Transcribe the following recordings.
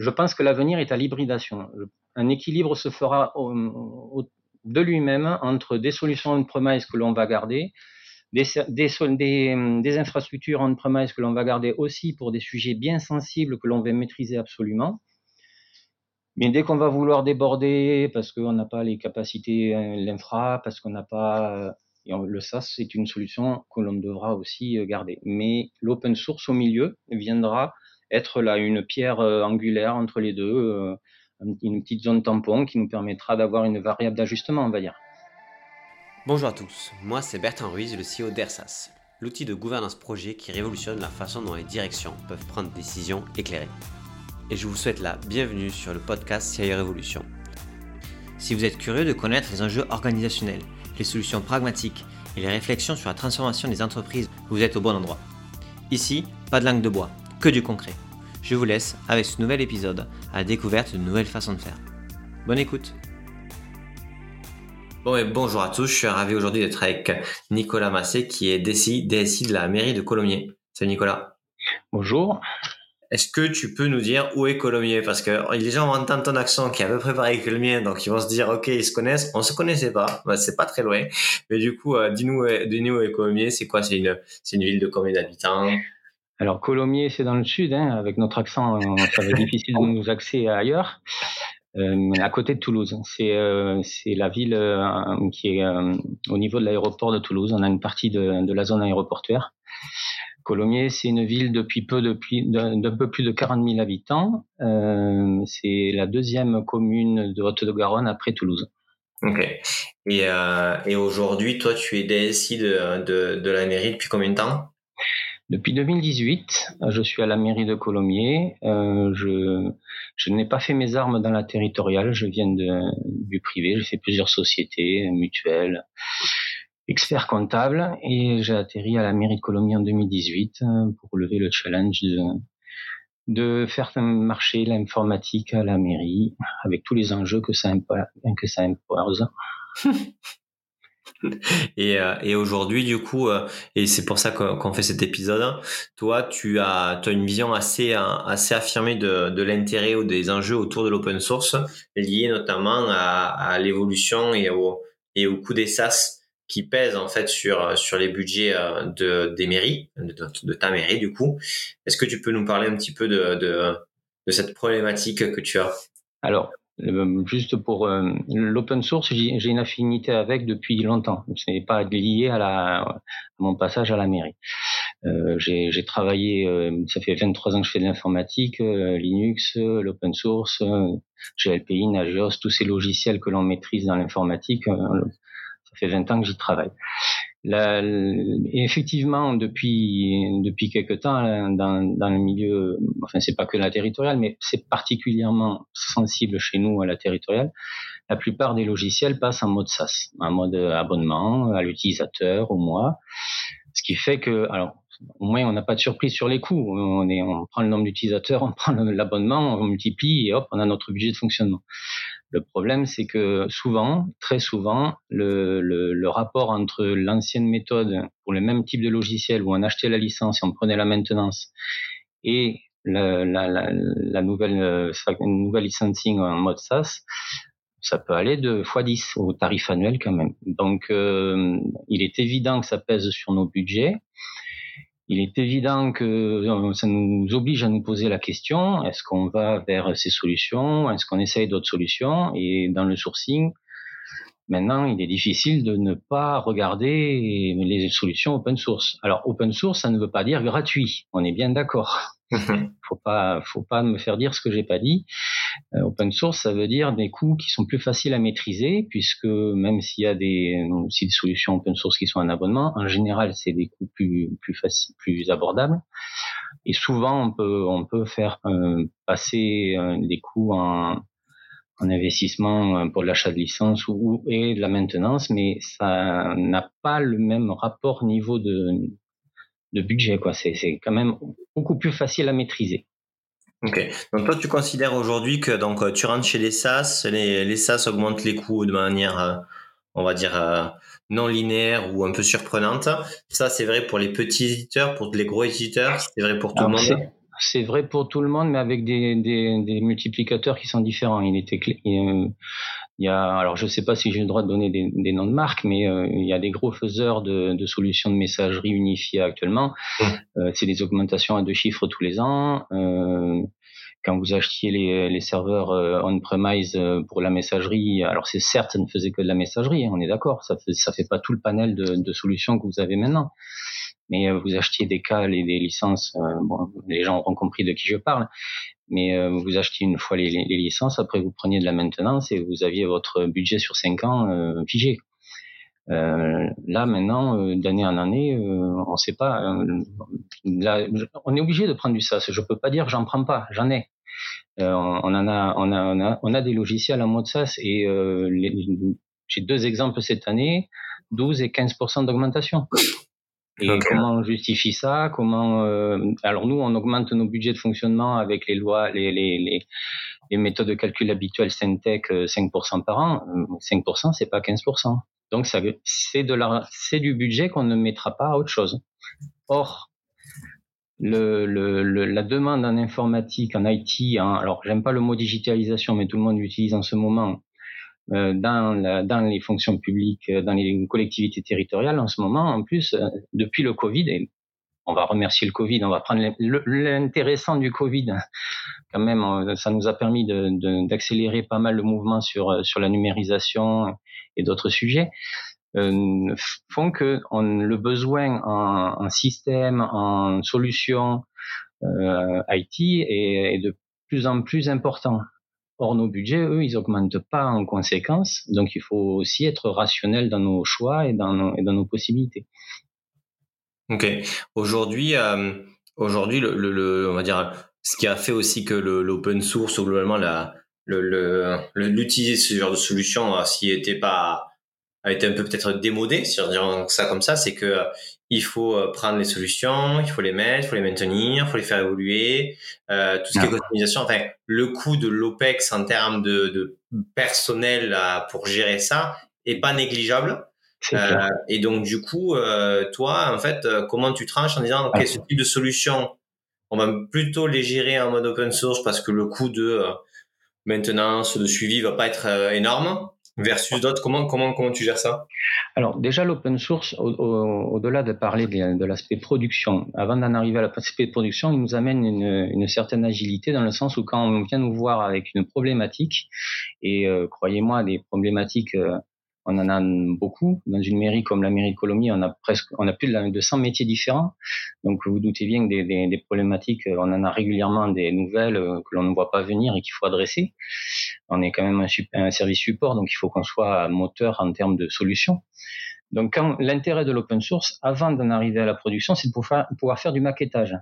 je pense que l'avenir est à l'hybridation. Un équilibre se fera de lui-même entre des solutions on-premise que l'on va garder, des, infrastructures on-premise que l'on va garder aussi pour des sujets bien sensibles que l'on veut maîtriser absolument. Mais dès qu'on va vouloir déborder parce qu'on n'a pas les capacités, euh, l'infra, parce qu'on n'a pas euh, le SaaS, c'est une solution que l'on devra aussi euh, garder. Mais l'open source au milieu viendra être là une pierre euh, angulaire entre les deux, euh, une petite zone tampon qui nous permettra d'avoir une variable d'ajustement, on va dire. Bonjour à tous, moi c'est Bertrand Ruiz, le CEO d'ERSAS, l'outil de gouvernance projet qui révolutionne la façon dont les directions peuvent prendre des décisions éclairées. Et je vous souhaite la bienvenue sur le podcast CIO Révolution. Si vous êtes curieux de connaître les enjeux organisationnels, les solutions pragmatiques et les réflexions sur la transformation des entreprises, vous êtes au bon endroit. Ici, pas de langue de bois, que du concret. Je vous laisse avec ce nouvel épisode à la découverte de nouvelles façons de faire. Bonne écoute Bon et bonjour à tous, je suis ravi aujourd'hui d'être avec Nicolas Massé qui est DSI, DSI de la mairie de Colomiers. Salut Nicolas. Bonjour. Est-ce que tu peux nous dire où est Colomiers? Parce que les gens entendent ton accent qui est à peu près pareil que le mien, donc ils vont se dire ok ils se connaissent. On se connaissait pas, bah, c'est pas très loin. Mais du coup, euh, dis-nous, dis-nous où est Colomiers. C'est quoi? C'est une, c'est une ville de combien d'habitants? Alors Colomiers, c'est dans le sud. Hein, avec notre accent, euh, ça va être difficile de nous accéder ailleurs. Euh, à côté de Toulouse. C'est euh, la ville euh, qui est au niveau de l'aéroport de Toulouse. On a une partie de, de la zone aéroportuaire. Colomiers, c'est une ville depuis peu, depuis d'un peu plus de 40 000 habitants. Euh, c'est la deuxième commune de Haute-de-Garonne après Toulouse. Ok. Et, euh, et aujourd'hui, toi, tu es DSI de, de, de, la mairie depuis combien de temps? Depuis 2018, je suis à la mairie de Colomiers. Euh, je, je n'ai pas fait mes armes dans la territoriale. Je viens de, du privé. J'ai fait plusieurs sociétés mutuelles expert comptable et j'ai atterri à la mairie de Colombie en 2018 euh, pour relever le challenge de, de faire marcher l'informatique à la mairie avec tous les enjeux que ça impose. et, euh, et aujourd'hui, du coup, euh, et c'est pour ça qu'on fait cet épisode, toi, tu as, as une vision assez, assez affirmée de, de l'intérêt ou des enjeux autour de l'open source, liés notamment à, à l'évolution et au, et au coût des SaaS qui pèse en fait sur sur les budgets euh, de des mairies, de, ta mairie du coup. Est-ce que tu peux nous parler un petit peu de de, de cette problématique que tu as? Alors euh, juste pour euh, l'open source, j'ai une affinité avec depuis longtemps. Ce n'est pas lié à, la, à mon passage à la mairie. Euh, j'ai travaillé, ça fait 23 ans que je fais de l'informatique, Linux, l'open source, GLPI, Nagios, tous ces logiciels que l'on maîtrise dans l'informatique, ça fait 20 ans que j'y travaille. Là, effectivement, depuis depuis quelque temps, dans, dans le milieu, enfin c'est pas que la territoriale, mais c'est particulièrement sensible chez nous à la territoriale. La plupart des logiciels passent en mode SaaS, en mode abonnement à l'utilisateur au mois, ce qui fait que, alors au moins on n'a pas de surprise sur les coûts. On, est, on prend le nombre d'utilisateurs, on prend l'abonnement, on multiplie et hop, on a notre budget de fonctionnement. Le problème, c'est que souvent, très souvent, le, le, le rapport entre l'ancienne méthode pour le même type de logiciel où on achetait la licence et on prenait la maintenance et la, la, la, nouvelle, euh, nouvelle licensing en mode SaaS, ça peut aller de x10 au tarif annuel quand même. Donc, euh, il est évident que ça pèse sur nos budgets il est évident que euh, ça nous oblige à nous poser la question est-ce qu'on va vers ces solutions Est-ce qu'on essaye d'autres solutions Et dans le sourcing, maintenant, il est difficile de ne pas regarder les solutions open source. Alors, open source, ça ne veut pas dire gratuit. On est bien d'accord. faut pas, faut pas me faire dire ce que j'ai pas dit. Euh, open source, ça veut dire des coûts qui sont plus faciles à maîtriser, puisque même s'il y a des, aussi des solutions open source qui sont en abonnement, en général, c'est des coûts plus plus faciles, plus abordables. Et souvent, on peut on peut faire euh, passer euh, des coûts en, en investissement pour l'achat de licence ou, et de la maintenance, mais ça n'a pas le même rapport niveau de de budget. Quoi. C'est, c'est quand même beaucoup plus facile à maîtriser. Ok. Donc toi, tu considères aujourd'hui que donc tu rentres chez les SaaS, les, les SaaS augmentent les coûts de manière, euh, on va dire, euh, non linéaire ou un peu surprenante. Ça, c'est vrai pour les petits éditeurs, pour les gros éditeurs, c'est vrai pour tout le monde? c'est vrai pour tout le monde, mais avec des, des, multiplicateurs qui sont différents. Il était il y a, alors je ne sais pas si j'ai le droit de donner des, noms de marques, mais euh, il y a des gros faiseurs de, de solutions de messagerie unifiées actuellement. Euh, c'est des augmentations à deux chiffres tous les ans. Euh, quand vous achetiez les, les serveurs on-premise pour la messagerie, alors c'est certes, ça ne faisait que de la messagerie, hein, on est d'accord, ça fait, ça fait pas tout le panel de, de solutions que vous avez maintenant mais euh, vous achetiez des cales et des licences, euh, bon, les gens auront compris de qui je parle, mais euh, vous achetiez une fois les, les, licences, après vous preniez de la maintenance et vous aviez votre budget sur cinq ans euh, figé. Euh, là maintenant, d'année en année, on ne sait pas. là, on est obligé de prendre du SaaS. Je peux pas dire j'en prends pas, j'en ai. on, en a, on a, on a, on a des logiciels en mode SaaS et j'ai deux exemples cette année, 12 et 15% d'augmentation. Et comment on justifie ça? Comment euh, Alors nous, on augmente nos budgets de fonctionnement avec les lois, les, les, les, les méthodes de calcul habituelles Syntec 5% euh, par an. 5%, euh, c'est pas 15%. Donc ça, c'est de la, c'est du budget qu'on ne mettra pas à autre chose. Or, le, le, la demande en informatique, en IT, hein, alors j'aime pas le mot digitalisation, mais tout le monde l'utilise en ce moment. Euh, dans, la, dans les fonctions publiques, euh, dans les collectivités territoriales en ce moment, en plus, euh, depuis le Covid, et on va remercier le Covid, on va prendre l'intéressant du Covid, quand même, ça nous a permis d'accélérer pas mal le mouvement sur, sur la numérisation et d'autres sujets. Euh, font que le besoin en, en, système, en solution euh, IT est, est, de plus en plus important. Or, nos budgets, eux, ils augmentent pas en conséquence. Donc, il faut aussi être rationnel dans nos choix et dans nos, possibilités. Ok. Aujourd'hui, euh, aujourd'hui, on va dire, ce qui a fait aussi que l'open source ou globalement la, l'utiliser ce genre de solution, euh, s'il n'était pas a été un peu peut-être démodé, si on dire ça comme ça, c'est que euh, il faut euh, prendre les solutions, il faut les mettre, il faut les maintenir, il faut les faire évoluer, euh, tout ce qui est optimisation. Enfin, le coût de l'OPEX en termes de, de personnel pour gérer ça est pas négligeable. Euh, et donc du coup, euh, toi, en fait, comment tu tranches en disant, ok, ce type de solution, on va plutôt les gérer en mode open source parce que le coût de maintenance, de suivi va pas être énorme versus d'autres Comment, comment, comment tu gères ça? Alors déjà l'open source, au-delà de parler de, l'aspect production, avant d'en arriver à l'aspect de production, il nous amène une, une, certaine agilité dans le sens où quand on vient nous voir avec une problématique, et euh, croyez-moi, des problématiques euh, on en a beaucoup. Dans une mairie comme la mairie de Colomiers, on a presque, on a plus de 100 métiers différents. Donc, vous, doutez bien que des, problématiques, euh, on en a régulièrement des nouvelles euh, que l'on ne voit pas venir et qu'il faut adresser. On est quand même un, service support, donc il faut qu'on soit moteur en termes de solutions. Donc, l'intérêt de l'open source, avant d'en arriver à la production, c'est de pouvoir, pouvoir faire du maquettage.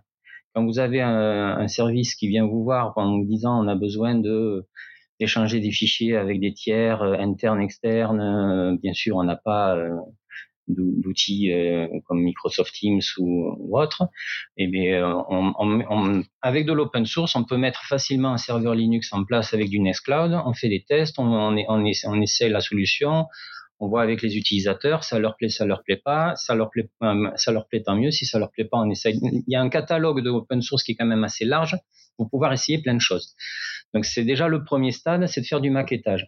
Quand vous avez un, un service qui vient vous voir en vous disant on a besoin de échanger des fichiers avec des tiers euh, internes, externes. Euh, bien sûr, on n'a pas euh, d'outils comme Microsoft Teams ou, autre, et eh bien, on, on, avec de l'open source, on peut mettre facilement un serveur Linux en place avec du Nextcloud. On fait des tests, on, on, on, essaie la solution, on voit avec les utilisateurs, ça leur plaît, ça leur plaît pas, ça leur plaît, ça leur plaît tant mieux. Si ça leur plaît pas, on essaye. Il y a un catalogue de open source qui est quand même assez large pour pouvoir essayer plein de choses. Donc c'est déjà le premier stade, c'est de faire du maquettage.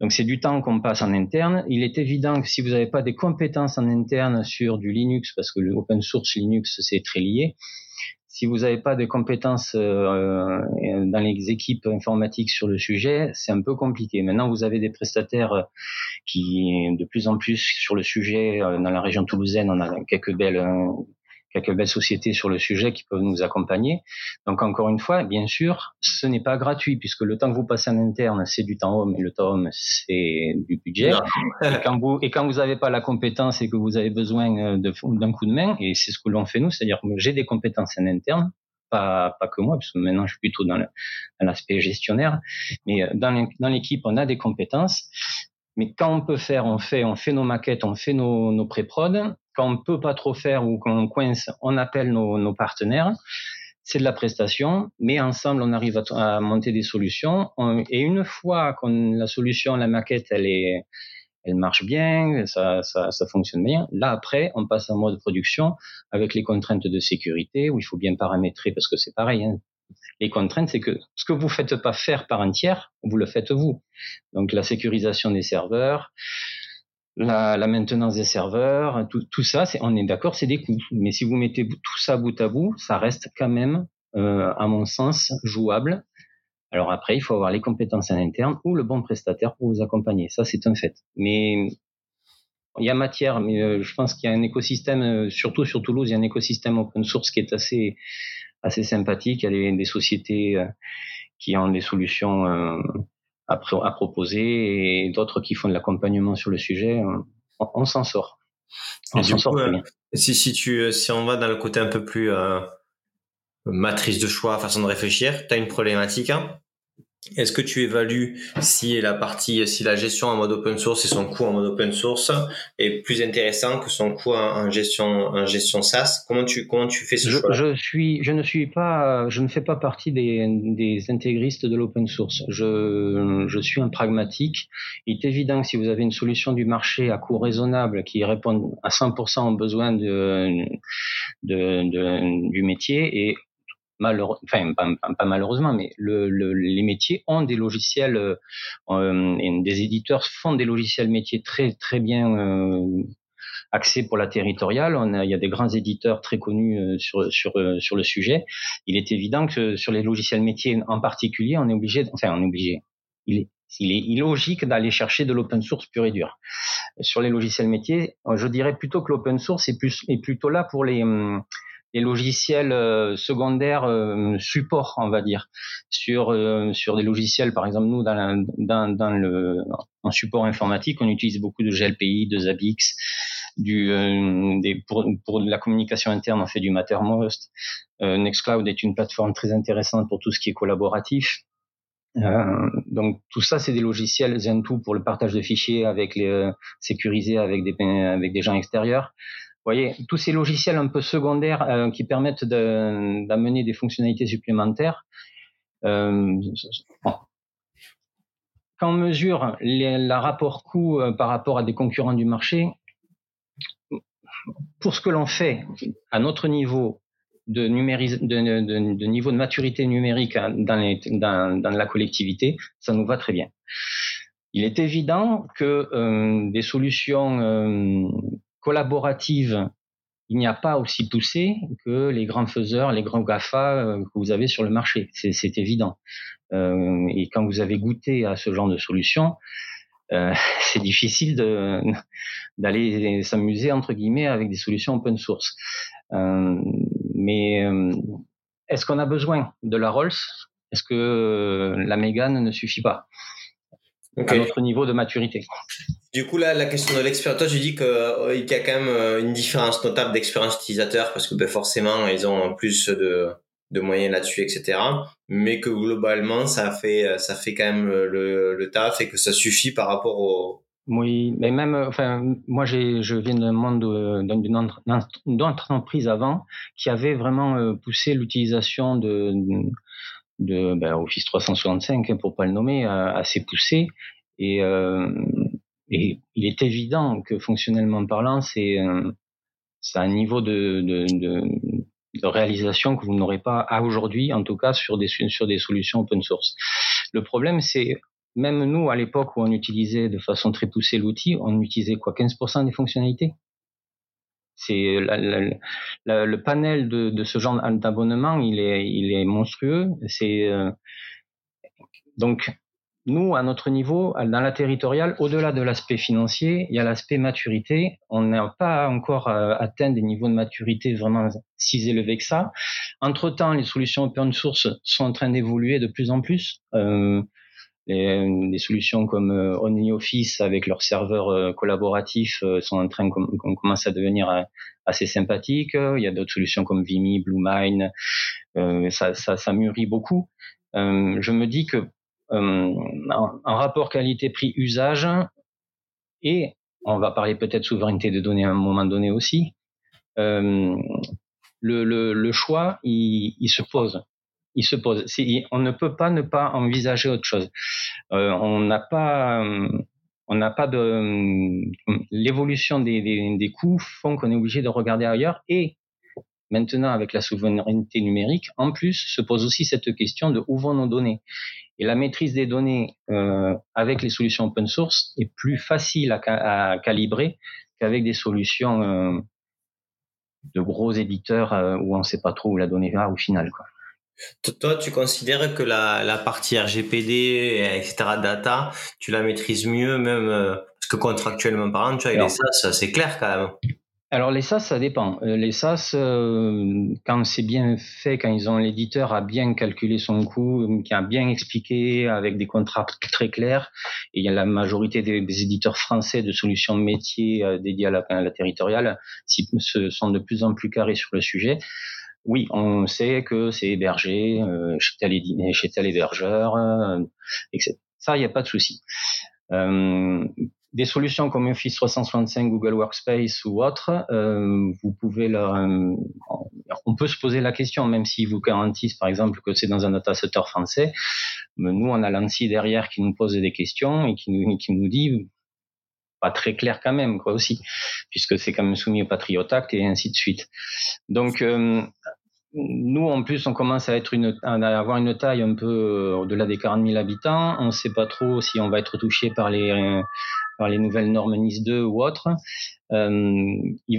Donc c'est du temps qu'on passe en interne. Il est évident que si vous n'avez pas des compétences en interne sur du Linux, parce que le open source Linux c'est très lié, si vous n'avez pas de compétences euh, dans les équipes informatiques sur le sujet, c'est un peu compliqué. Maintenant, vous avez des prestataires qui, de plus en plus sur le sujet, euh, dans la région toulousaine, on a quelques belles quelques belles sociétés sur le sujet qui peuvent nous accompagner. Donc encore une fois, bien sûr, ce n'est pas gratuit puisque le temps que vous passez en interne, c'est du temps homme et le temps homme, c'est du budget. et quand vous et quand vous n'avez pas la compétence et que vous avez besoin euh, d'un coup de main, et c'est ce que l'on fait nous, c'est-à-dire que j'ai des compétences en interne, pas, pas que moi, parce que maintenant je suis plutôt dans l'aspect gestionnaire, mais euh, dans l'équipe, on a des compétences. Mais quand on peut faire, on fait, on fait nos maquettes, on fait nos, nos pré-prod, quand on peut pas trop faire ou quand on coince, on appelle nos, partenaires. C'est de la prestation, mais ensemble, on arrive à, monter des solutions. et une fois qu'on la solution, la maquette, elle est, elle marche bien, ça, ça, fonctionne bien. Là, après, on passe en mode production avec les contraintes de sécurité où il faut bien paramétrer parce que c'est pareil. Hein. Les contraintes, c'est que ce que vous faites pas faire par un tiers, vous le faites vous. Donc la sécurisation des serveurs, la, la maintenance des serveurs, tout, tout ça, c'est, on est d'accord, c'est des coûts. Mais si vous mettez tout ça bout à bout, ça reste quand même, euh, à mon sens, jouable alors après, il faut avoir les compétences en interne ou le bon prestataire pour vous accompagner. Ça, c'est un fait. Mais il y a matière, mais euh, je pense qu'il y a un écosystème, euh, surtout sur Toulouse, il y a un écosystème open source qui est assez assez sympathique. Il y a des, sociétés euh, qui ont des solutions à, à, proposer et d'autres qui font de l'accompagnement sur le sujet. On, s'en sort. On s'en sort bien. Si, si, tu, si on va dans le côté un peu plus matrice de choix, façon de réfléchir, tu as une problématique. Hein? Est-ce que tu évalues si la partie, si la gestion en mode open source et son coût en mode open source est plus intéressant que son coût en, gestion, en gestion SaaS? Comment tu, comment tu fais ce choix je suis, je ne suis pas, je ne fais pas partie des, des intégristes de l'open source. Je, je suis un pragmatique. Il est évident que si vous avez une solution du marché à coût raisonnable qui répond à 100% aux besoins de, de, de, du métier et malheureusement, enfin pas, malheureusement, mais le, le, les métiers ont des logiciels, euh, euh, des éditeurs font des logiciels métiers très très bien euh, axés pour la territoriale. On a, il y a des grands éditeurs très connus euh, sur sur sur le sujet. Il est évident que sur les logiciels métiers en particulier, on est obligé, enfin on est obligé. Il est il est illogique d'aller chercher de l'open source pur et dur. Sur les logiciels métiers, je dirais plutôt que l'open source est, plus, est plutôt là pour les, hum, les logiciels euh, secondaires euh, support, on va dire, sur euh, sur des logiciels, par exemple nous dans, dans, dans le en support informatique, on utilise beaucoup de GLPI, de Zabbix, du des, pour pour la communication interne, on fait du Mattermost. Nextcloud est une plateforme très intéressante pour tout ce qui est collaboratif. donc tout ça, c'est des logiciels Zen2 pour le partage de fichiers avec les sécurisés avec des avec des gens extérieurs voyez, tous ces logiciels un peu secondaires euh, qui permettent d'amener des fonctionnalités supplémentaires, euh, quand on mesure le rapport coût euh, par rapport à des concurrents du marché, pour ce que l'on fait à notre niveau de, de, niveau de maturité numérique dans, dans, la collectivité, ça nous va très bien. Il est évident que des solutions collaborative, il n'y a pas aussi poussé que les grands faiseurs, les grands GAFA euh, que vous avez sur le marché. C'est évident. Euh, et quand vous avez goûté à ce genre de solution, euh, c'est difficile d'aller s'amuser entre guillemets avec des solutions open source. mais est-ce qu'on a besoin de la Rolls? Est-ce que la Mégane ne suffit pas? À notre niveau de maturité. Du coup, là, la question de l'expérience, toi, tu dis qu'il euh, y a quand même euh, une différence notable d'expérience utilisateur parce que ben, forcément, ils ont plus de, de moyens là-dessus, etc. Mais que globalement, ça fait, ça fait quand même le, le taf et que ça suffit par rapport au, oui, mais même, enfin, moi, je viens d'un monde d'une entreprise avant qui avait vraiment euh, poussé l'utilisation de, de ben, Office 365, hein, pour pas le nommer, assez poussé. Et, euh, et il est évident que fonctionnellement parlant, c'est un, un niveau de, de, de, de, réalisation que vous n'aurez pas à aujourd'hui, en tout cas sur des, sur des solutions open source. Le problème, c'est même nous, à l'époque où on utilisait de façon très poussée l'outil, on utilisait quoi 15% des fonctionnalités? C'est le panel de, ce genre d'abonnement, il est, il est monstrueux. C'est euh, donc nous, à notre niveau, dans la territoriale, au-delà de l'aspect financier, il y a l'aspect maturité. On n'a pas encore euh, atteint des niveaux de maturité vraiment si élevés que ça. Entre-temps, les solutions open source sont en train d'évoluer de plus en plus. Euh, les, solutions comme euh, OnlyOffice avec leurs serveurs euh, collaboratifs euh, sont en train, on commence à devenir assez sympathiques. Il y a d'autres solutions comme Vimy, Bluemine. ça, ça, ça mûrit beaucoup. je me dis que euh, un, rapport qualité-prix usage et on va parler peut-être souveraineté de données à un moment donné aussi. Euh, le, le, le, choix, il, il, se pose. On ne peut pas ne pas envisager autre chose. Euh, on n'a pas, on n'a pas de l'évolution des, des, coûts font qu'on est obligé de regarder ailleurs et maintenant avec la souveraineté numérique, en plus se pose aussi cette question de où vont nos données. Et la maîtrise des données euh, avec les solutions open source est plus facile à, calibrer qu'avec des solutions euh, de gros éditeurs euh, où on ne sait pas trop où la donnée va au final. Toi, tu considères que la, la partie RGPD, etc., data, tu la maîtrises mieux, même euh, parce que contractuellement parlant, tu vois, et ça, c'est clair quand même. Alors les SaaS, ça dépend. Euh, les SaaS, euh, quand c'est bien fait, quand ils ont l'éditeur a bien calculé son coût, qui a bien expliqué avec des contrats très clairs, et il y a la majorité des, éditeurs français de solutions de métier euh, dédiés à la, à la territoriale, se sont de plus en plus carrés sur le sujet. Oui, on sait que c'est hébergé chez, tel, chez tel hébergeur, etc. Ça, il n'y a pas de souci. Euh, des solutions comme Office 365, Google Workspace ou autres, euh, vous pouvez euh, on peut se poser la question, même s'ils vous garantissent par exemple que c'est dans un data center français. Mais nous, on a l'ANSI derrière qui nous pose des questions et qui nous, qui nous dit pas très clair quand même, quoi aussi, puisque c'est quand même soumis au Patriot Act et ainsi de suite. Donc, euh, nous, en plus, on commence à être une, à avoir une taille un peu euh, au-delà des 40 000 habitants. On ne sait pas trop si on va être touché par les, par les nouvelles normes NIS 2 ou autres. Euh,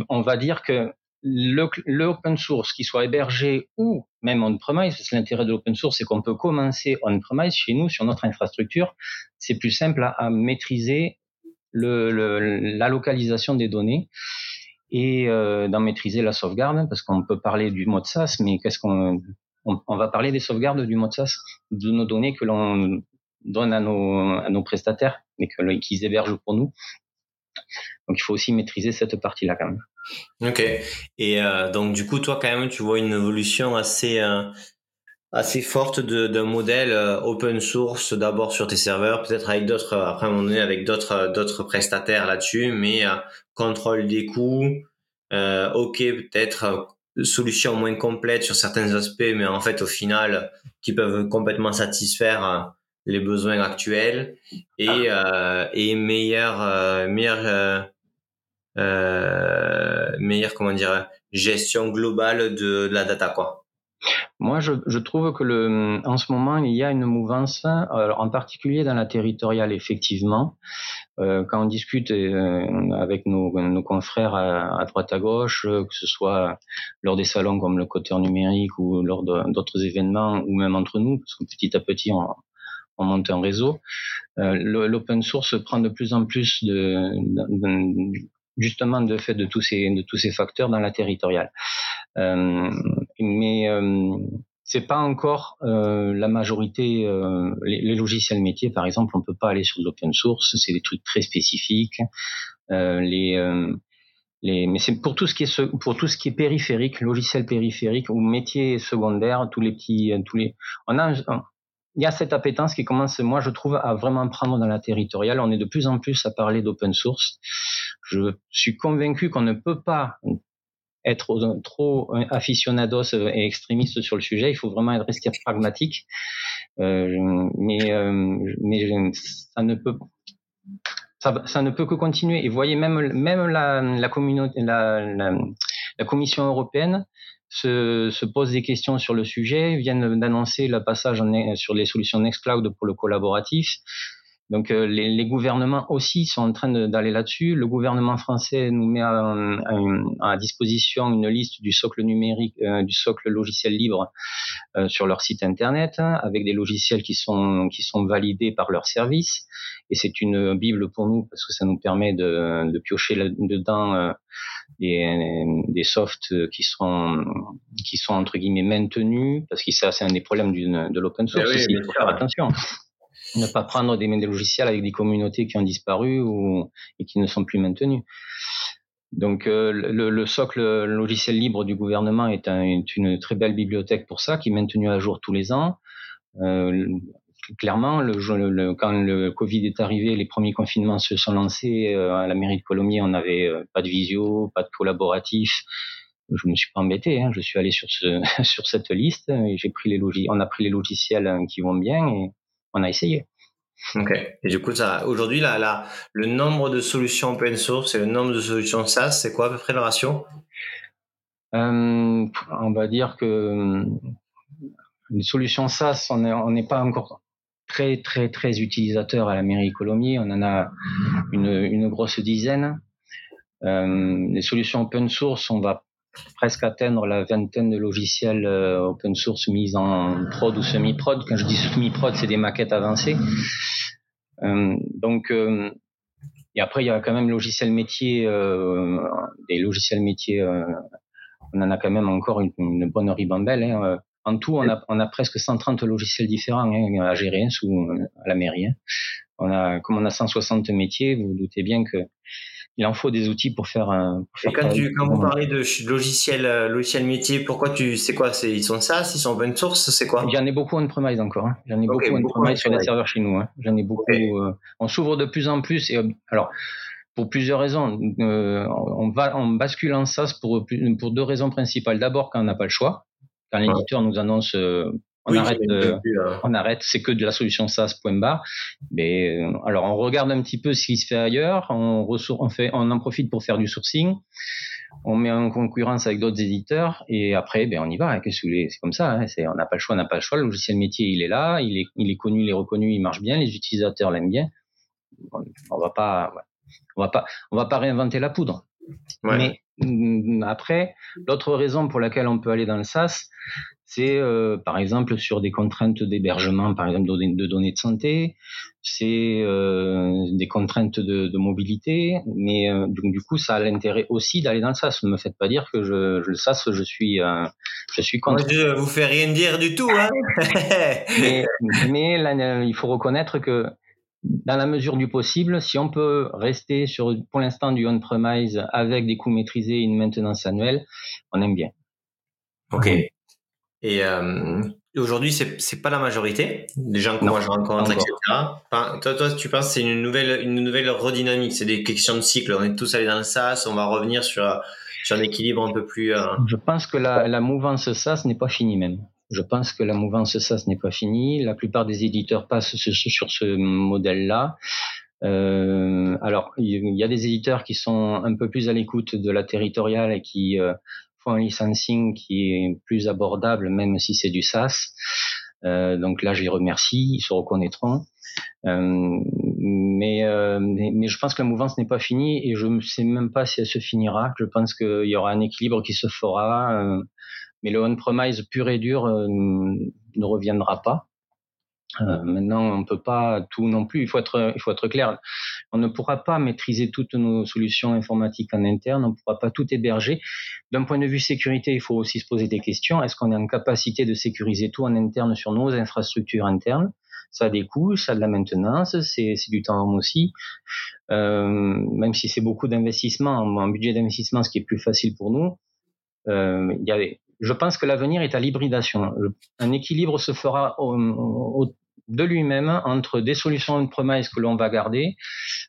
on va dire que le, open source, qui soit hébergé ou même on-premise, que l'intérêt de l'open source, c'est qu'on peut commencer on-premise chez nous, sur notre infrastructure. C'est plus simple à, maîtriser le, la localisation des données et euh, d'en maîtriser la sauvegarde, parce qu'on peut parler du mode SaaS, mais qu'est-ce qu'on on, va parler des sauvegardes du mode SaaS, de nos données que l'on donne à nos, à nos prestataires, mais qu'ils hébergent pour nous. Donc il faut aussi maîtriser cette partie-là quand même. Ok. Et euh, donc du coup, toi quand même, tu vois une évolution assez euh, assez forte d'un modèle euh, open source d'abord sur tes serveurs, peut-être avec d'autres après à un moment donné avec d'autres d'autres prestataires là-dessus, mais contrôle des coûts. ok, peut-être solution moins complète sur certains aspects, mais en fait au final qui peuvent complètement satisfaire les besoins actuels et, ah. euh, et meilleure euh, meilleure euh, euh, meilleure comment dire gestion globale de, de la data quoi. Moi, je, je, trouve que le, en ce moment, il y a une mouvance, en particulier dans la territoriale, effectivement. Euh, quand on discute euh, avec nos, nos confrères à, à, droite à gauche, que ce soit lors des salons comme le côté numérique ou lors d'autres événements, ou même entre nous, parce que petit à petit, on, on monte un réseau. Euh, l'open source prend de plus en plus de, justement de fait de tous ces de tous ces facteurs dans la territoriale. Euh, mais euh, c'est pas encore euh, la majorité. Euh, les, les, logiciels métiers, par exemple, on peut pas aller sur l'open source. C'est des trucs très spécifiques. Euh, les les, mais c'est pour tout ce qui est pour tout ce qui est périphérique, logiciel périphérique ou métier secondaire, tous les petits, tous les, on a, il y a cette appétence qui commence, moi, je trouve, à vraiment prendre dans la territoriale. On est de plus en plus à parler d'open source. Je suis convaincu qu'on ne peut pas être trop aficionados et extrémiste sur le sujet. Il faut vraiment rester pragmatique. Euh, mais, euh, mais ça ne peut ça, ne peut que continuer. Et voyez même même la, la Commission européenne se, se posent des questions sur le sujet, viennent d'annoncer le passage sur les solutions Nextcloud pour le collaboratif. Donc euh, les, les, gouvernements aussi sont en train d'aller là-dessus. Le gouvernement français nous met à, à, disposition une liste du socle numérique, euh, du socle logiciel libre euh, sur leur site internet, avec des logiciels qui sont qui sont validés par leurs services. Et c'est une bible pour nous parce que ça nous permet de, de piocher là, dedans des, des softs qui sont qui sont entre guillemets maintenus parce que ça c'est un des problèmes de l'open source. Eh il faut faire attention ne pas prendre des, des, logiciels avec des communautés qui ont disparu ou et qui ne sont plus maintenues. Donc euh, le, le, socle logiciel libre du gouvernement est, un, est, une très belle bibliothèque pour ça, qui est maintenue à jour tous les ans. Euh, clairement, le, le, quand le Covid est arrivé, les premiers confinements se sont lancés euh, à la mairie de Colomiers. On n'avait euh, pas de visio, pas de collaboratif. Je me suis pas embêté. Hein, je suis allé sur ce sur cette liste et j'ai pris les logiciels. On a pris les logiciels qui vont bien et on a essayé. Ok. Et du coup, ça, aujourd'hui, là, là, le nombre de solutions open source et le nombre de solutions SaaS, c'est quoi à peu près le ratio? Euh, On va dire que les solutions SaaS, on n'est pas encore très très très utilisateurs à la mairie Colomiers. On en a une, une grosse dizaine. Euh, les solutions open source, on va presque atteindre la vingtaine de logiciels euh, open source mis en prod ou semi-prod. Quand je dis semi-prod, c'est des maquettes avancées. Euh, donc, euh, et après, il y a quand même logiciels métiers, des logiciels métiers. on en a quand même encore une, bonne ribambelle. Hein. En tout, on a, on a presque 130 logiciels différents hein, à gérer hein, sous à la mairie. On a, comme on a 160 métiers, vous, vous doutez bien que il en faut des outils pour faire. un quand, tu, quand vous parlez de logiciels, euh, logiciels métiers, pourquoi tu, c'est quoi ils sont ça, ils sont open source, c'est quoi? J'en ai beaucoup on premise encore. Hein. J'en ai beaucoup on premise sur les serveurs chez nous. Hein. J'en ai beaucoup. Euh, on s'ouvre de plus en plus et euh, alors pour plusieurs raisons. on va, on bascule en SaaS pour pour deux raisons principales. D'abord, quand on n'a pas le choix, quand l'éditeur nous annonce on, arrête, on arrête, c'est que de la solution SaaS point barre. Mais euh, alors on regarde un petit peu ce qui se fait ailleurs, on, on, fait, on en profite pour faire du sourcing, on met en concurrence avec d'autres éditeurs et après ben on y va. Que c'est comme ça, hein, on n'a pas le choix, on n'a pas le choix. Le logiciel métier il est là, il est, il est connu, il est reconnu, il marche bien, les utilisateurs l'aiment bien. On, va pas, on va pas, on va pas réinventer la poudre. Mais mm, après, l'autre raison pour laquelle on peut aller dans le SaaS, c'est euh, par exemple sur des contraintes d'hébergement, par exemple de, données de santé, c'est euh, des contraintes de, mobilité, mais euh, du, coup ça a l'intérêt aussi d'aller dans le SaaS. Ne me faites pas dire que je, le SaaS, je suis, je suis contre. Moi, je vous fais rien dire du tout, hein mais, mais là, il faut reconnaître que dans la mesure du possible, si on peut rester sur, pour l'instant, du on-premise avec des coûts maîtrisés et une maintenance annuelle, on aime bien. Ok. Et euh, aujourd'hui, c'est c'est pas la majorité des gens que moi je rencontre, etc. Enfin, toi, toi, tu penses que c'est une nouvelle une nouvelle redynamique, c'est des questions de cycle. On est tous allés dans le SaaS, on va revenir sur sur un équilibre un peu plus. Euh... Je pense que la, la mouvance SaaS n'est pas finie même. Je pense que la mouvance SaaS n'est pas finie. La plupart des éditeurs passent sur ce modèle-là. Euh, alors, il y a des éditeurs qui sont un peu plus à l'écoute de la territoriale et qui euh, un licensing qui est plus abordable, même si c'est du SaaS. Euh, donc là, je les remercie, ils se reconnaîtront. Euh, mais, euh, mais, mais, je pense que la mouvance n'est pas finie et je ne sais même pas si elle se finira. Je pense qu'il y aura un équilibre qui se fera, mais le on-premise pur et dur ne reviendra pas. Euh, maintenant, on peut pas tout non plus. Il faut être, il faut être clair. On ne pourra pas maîtriser toutes nos solutions informatiques en interne. On ne pourra pas tout héberger. D'un point de vue sécurité, il faut aussi se poser des questions. Est-ce qu'on est en capacité de sécuriser tout en interne sur nos infrastructures internes? Ça a des coûts, ça a de la maintenance, c'est du temps aussi. Euh, même si c'est beaucoup d'investissement, en budget d'investissement, ce qui est plus facile pour nous. Euh, il y a, je pense que l'avenir est à l'hybridation. Un équilibre se fera de lui-même entre des solutions on-premise que l'on va garder,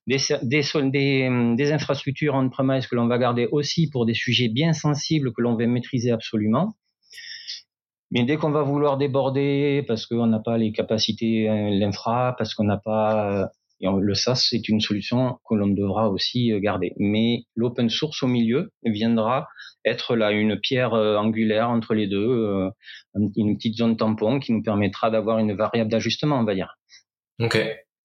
des, des, des, des infrastructures on-premise que l'on va garder aussi pour des sujets bien sensibles que l'on veut maîtriser absolument. Mais dès qu'on va vouloir déborder parce qu'on n'a pas les capacités, euh, l'infra, parce qu'on n'a pas le SaaS, c'est une solution que l'on devra aussi euh, garder. Mais l'open source au milieu viendra être là une pierre euh, angulaire entre les deux, euh, une petite zone tampon qui nous permettra d'avoir une variable d'ajustement, on va dire. Ok,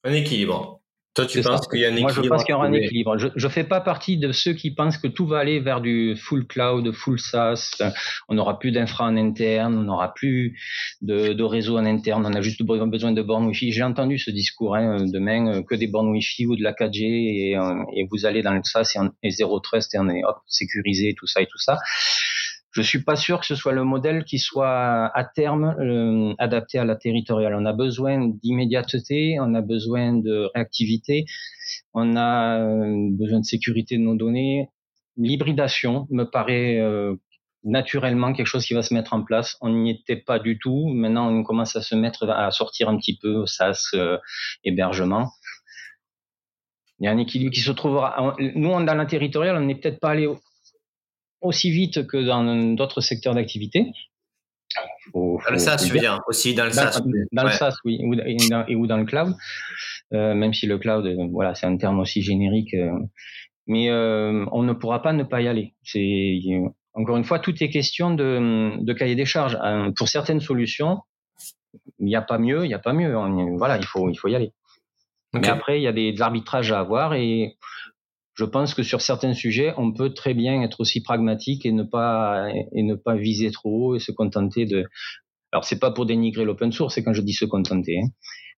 un équilibre. Toi, tu penses qu'il y a un équilibre Moi, je pense qu'il y aura un équilibre. Je ne fais pas partie de ceux qui pensent que tout va aller vers du full cloud, full SaaS. On n'aura plus d'infra en interne, on n'aura plus de, de, réseau en interne, on a juste besoin de bornes Wi-Fi. J'ai entendu ce discours hein, demain, euh, que des bornes Wi-Fi ou de la 4G et, euh, et vous allez dans le SaaS et, et zéro trust et on est hop, sécurisé, tout ça et tout ça. Je suis pas sûr que ce soit le modèle qui soit à terme euh, adapté à la territoriale. On a besoin d'immédiateté, on a besoin de réactivité, on a euh, besoin de sécurité de nos données. L'hybridation me paraît euh, naturellement quelque chose qui va se mettre en place. On n'y était pas du tout. Maintenant, on commence à se mettre à sortir un petit peu SaaS hébergement. Il y a un équilibre qui se trouvera. Nous, dans la territoriale, on n'est peut-être pas allé aussi vite que dans d'autres secteurs d'activité. Dans le SaaS, tu veux dire aussi dans le SaaS. Dans, le SaaS, oui, ou, et, ou dans le cloud. Euh, même si le cloud, voilà, c'est un terme aussi générique. mais on ne pourra pas ne pas y aller. C'est encore une fois, tout est question de, de cahier des charges. pour certaines solutions, il n'y a pas mieux, il n'y a pas mieux. voilà, il faut, il faut y aller. Mais après, il y a des, arbitrages à avoir et je pense que sur certains sujets, on peut très bien être aussi pragmatique et ne pas et ne pas viser trop haut et se contenter de. Alors c'est pas pour dénigrer l'open source, c'est quand je dis se contenter. Hein.